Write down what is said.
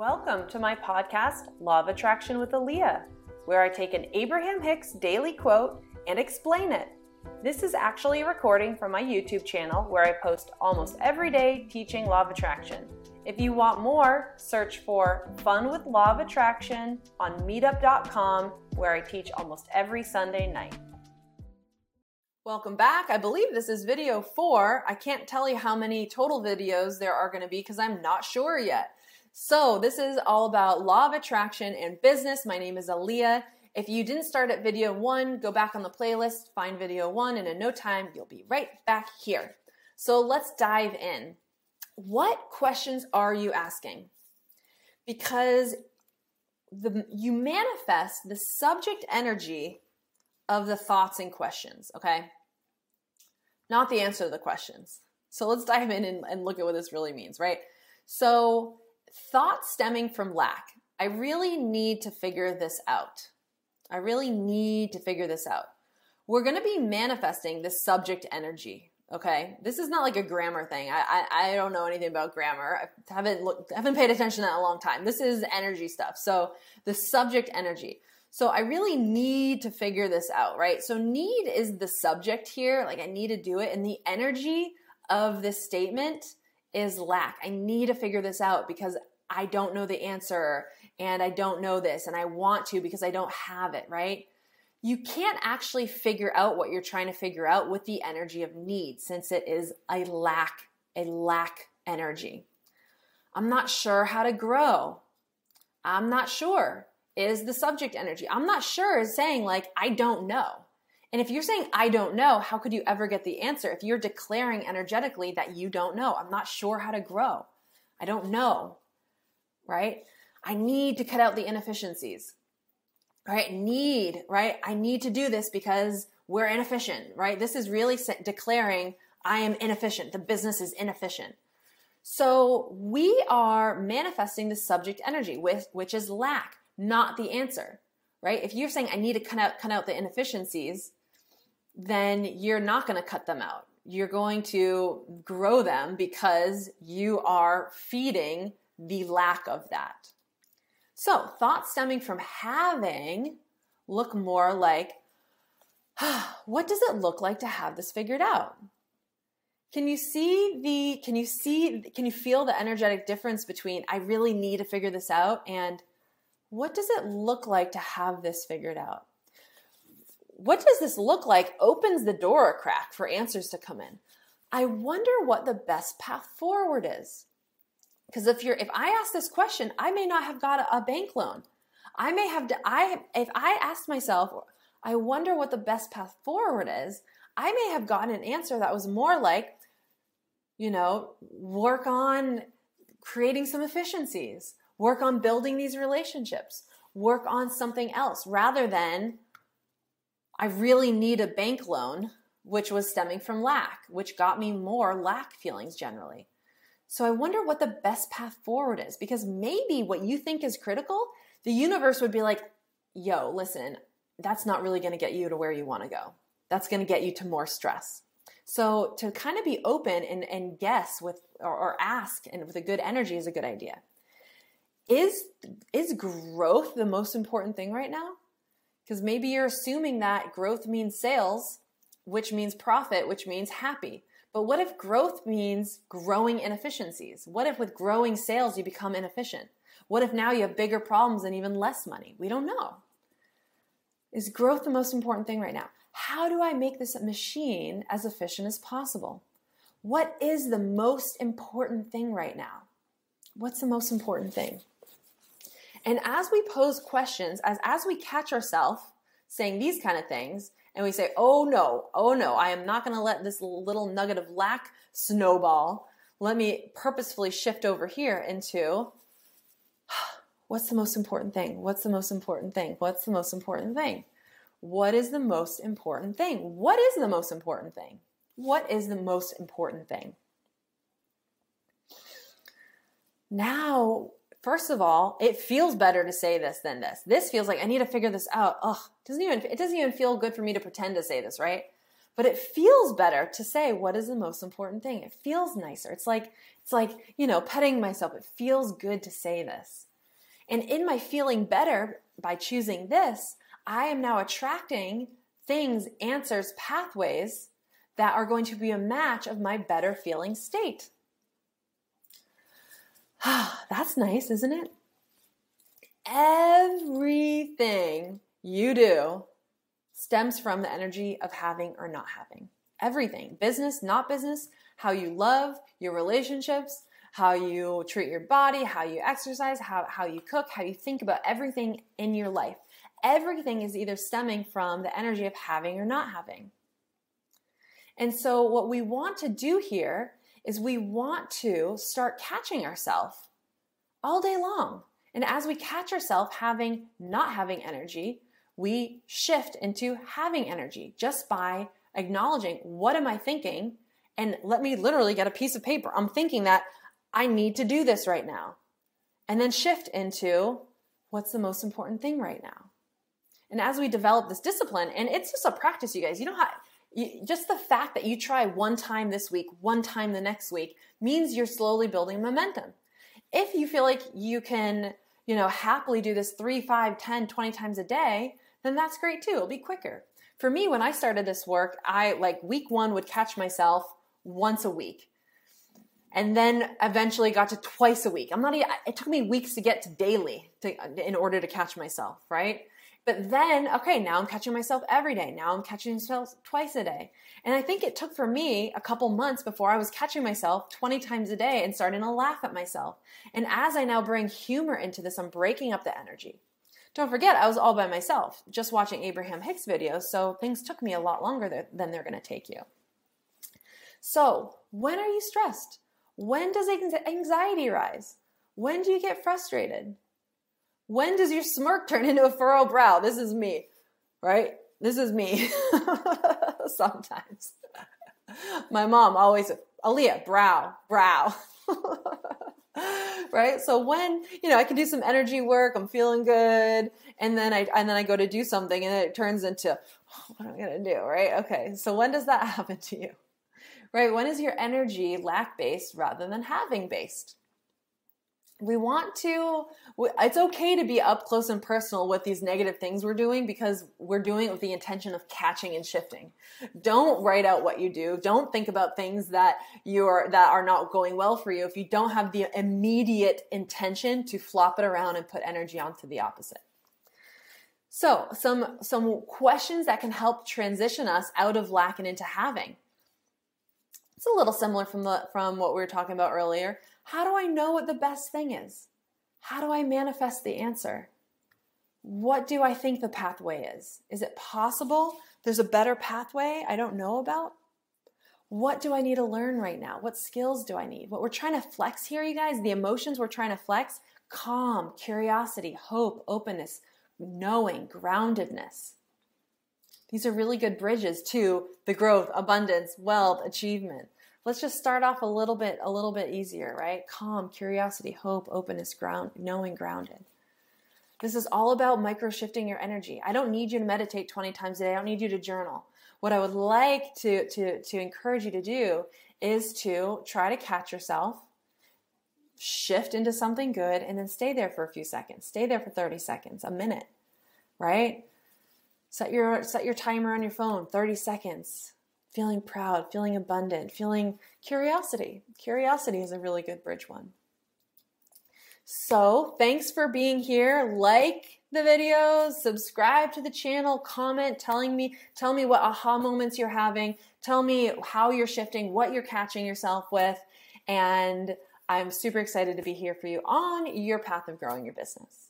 Welcome to my podcast, Law of Attraction with Aaliyah, where I take an Abraham Hicks daily quote and explain it. This is actually a recording from my YouTube channel where I post almost every day teaching Law of Attraction. If you want more, search for Fun with Law of Attraction on meetup.com where I teach almost every Sunday night. Welcome back. I believe this is video four. I can't tell you how many total videos there are going to be because I'm not sure yet. So, this is all about law of attraction and business. My name is Aaliyah. If you didn't start at video one, go back on the playlist, find video one, and in no time, you'll be right back here. So, let's dive in. What questions are you asking? Because the, you manifest the subject energy of the thoughts and questions, okay? Not the answer to the questions. So let's dive in and, and look at what this really means, right? So thoughts stemming from lack. I really need to figure this out. I really need to figure this out. We're going to be manifesting this subject energy. Okay, this is not like a grammar thing. I, I, I don't know anything about grammar. I haven't looked, haven't paid attention to that in a long time. This is energy stuff. So the subject energy. So I really need to figure this out, right? So need is the subject here. Like I need to do it, and the energy of this statement is lack. I need to figure this out because I don't know the answer and I don't know this and I want to because I don't have it, right? You can't actually figure out what you're trying to figure out with the energy of need since it is a lack, a lack energy. I'm not sure how to grow. I'm not sure is the subject energy. I'm not sure is saying like, I don't know. And if you're saying, I don't know, how could you ever get the answer? If you're declaring energetically that you don't know, I'm not sure how to grow. I don't know, right? I need to cut out the inefficiencies, right? Need, right? I need to do this because we're inefficient, right? This is really declaring, I am inefficient. The business is inefficient. So we are manifesting the subject energy with, which is lack, not the answer, right? If you're saying, I need to cut out, cut out the inefficiencies, then you're not going to cut them out. You're going to grow them because you are feeding the lack of that. So, thoughts stemming from having look more like what does it look like to have this figured out? Can you see the can you see can you feel the energetic difference between I really need to figure this out and what does it look like to have this figured out? What does this look like opens the door a crack for answers to come in. I wonder what the best path forward is. Because if you're if I ask this question, I may not have got a, a bank loan. I may have to, I if I asked myself, I wonder what the best path forward is, I may have gotten an answer that was more like, you know, work on creating some efficiencies, work on building these relationships, work on something else rather than I really need a bank loan, which was stemming from lack, which got me more lack feelings generally. So I wonder what the best path forward is because maybe what you think is critical, the universe would be like, yo, listen, that's not really going to get you to where you want to go. That's going to get you to more stress. So to kind of be open and, and guess with or, or ask and with a good energy is a good idea. Is is growth the most important thing right now? Because maybe you're assuming that growth means sales, which means profit, which means happy. But what if growth means growing inefficiencies? What if with growing sales you become inefficient? What if now you have bigger problems and even less money? We don't know. Is growth the most important thing right now? How do I make this machine as efficient as possible? What is the most important thing right now? What's the most important thing? And as we pose questions, as, as we catch ourselves saying these kind of things, and we say, oh no, oh no, I am not going to let this little nugget of lack snowball. Let me purposefully shift over here into what's the most important thing? What's the most important thing? What's the most important thing? What is the most important thing? What is the most important thing? What is the most important thing? Now first of all, it feels better to say this than this. This feels like I need to figure this out. Ugh, doesn't even it doesn't even feel good for me to pretend to say this, right? But it feels better to say what is the most important thing. It feels nicer. It's like it's like, you know, petting myself. It feels good to say this. And in my feeling better by choosing this, I am now attracting things, answers, pathways that are going to be a match of my better feeling state. That's nice, isn't it? Everything you do stems from the energy of having or not having. Everything business, not business, how you love, your relationships, how you treat your body, how you exercise, how, how you cook, how you think about everything in your life. Everything is either stemming from the energy of having or not having. And so, what we want to do here is we want to start catching ourselves all day long. And as we catch ourselves having not having energy, we shift into having energy just by acknowledging what am I thinking and let me literally get a piece of paper. I'm thinking that I need to do this right now. And then shift into what's the most important thing right now. And as we develop this discipline, and it's just a practice, you guys, you know how just the fact that you try one time this week, one time the next week means you're slowly building momentum. If you feel like you can, you know, happily do this three, five, 10, 20 times a day, then that's great too. It'll be quicker. For me, when I started this work, I like week one would catch myself once a week and then eventually got to twice a week. I'm not even, it took me weeks to get to daily to, in order to catch myself, right? But then, okay, now I'm catching myself every day. Now I'm catching myself twice a day. And I think it took for me a couple months before I was catching myself 20 times a day and starting to laugh at myself. And as I now bring humor into this, I'm breaking up the energy. Don't forget, I was all by myself, just watching Abraham Hicks videos, so things took me a lot longer than they're to take you. So, when are you stressed? When does anxiety rise? When do you get frustrated? When does your smirk turn into a furrowed brow? This is me, right? This is me sometimes. My mom always, Aaliyah, brow, brow. right? So when, you know, I can do some energy work, I'm feeling good, and then I and then I go to do something and it turns into oh, what am I going to do, right? Okay. So when does that happen to you? Right? When is your energy lack based rather than having based? We want to it's okay to be up close and personal with these negative things we're doing because we're doing it with the intention of catching and shifting. Don't write out what you do. Don't think about things that you're that are not going well for you if you don't have the immediate intention to flop it around and put energy onto the opposite. So some some questions that can help transition us out of lack and into having it's a little similar from the from what we were talking about earlier how do I know what the best thing is? How do I manifest the answer? What do I think the pathway is? Is it possible there's a better pathway I don't know about? What do I need to learn right now? What skills do I need? What we're trying to flex here, you guys, the emotions we're trying to flex calm, curiosity, hope, openness, knowing, groundedness. These are really good bridges to the growth, abundance, wealth, achievement. Let's just start off a little bit a little bit easier right? Calm curiosity hope openness ground knowing grounded. This is all about micro shifting your energy. I don't need you to meditate 20 times a day. I don't need you to journal. What i would like to to to encourage you to do is to try to catch yourself shift into something good and then stay there for a few seconds. Stay there for 30 seconds a minute right set your set your timer on your phone 30 seconds feeling proud, feeling abundant, feeling curiosity. Curiosity is a really good bridge one. So, thanks for being here. Like the videos, subscribe to the channel, comment telling me tell me what aha moments you're having, tell me how you're shifting, what you're catching yourself with, and I'm super excited to be here for you on your path of growing your business.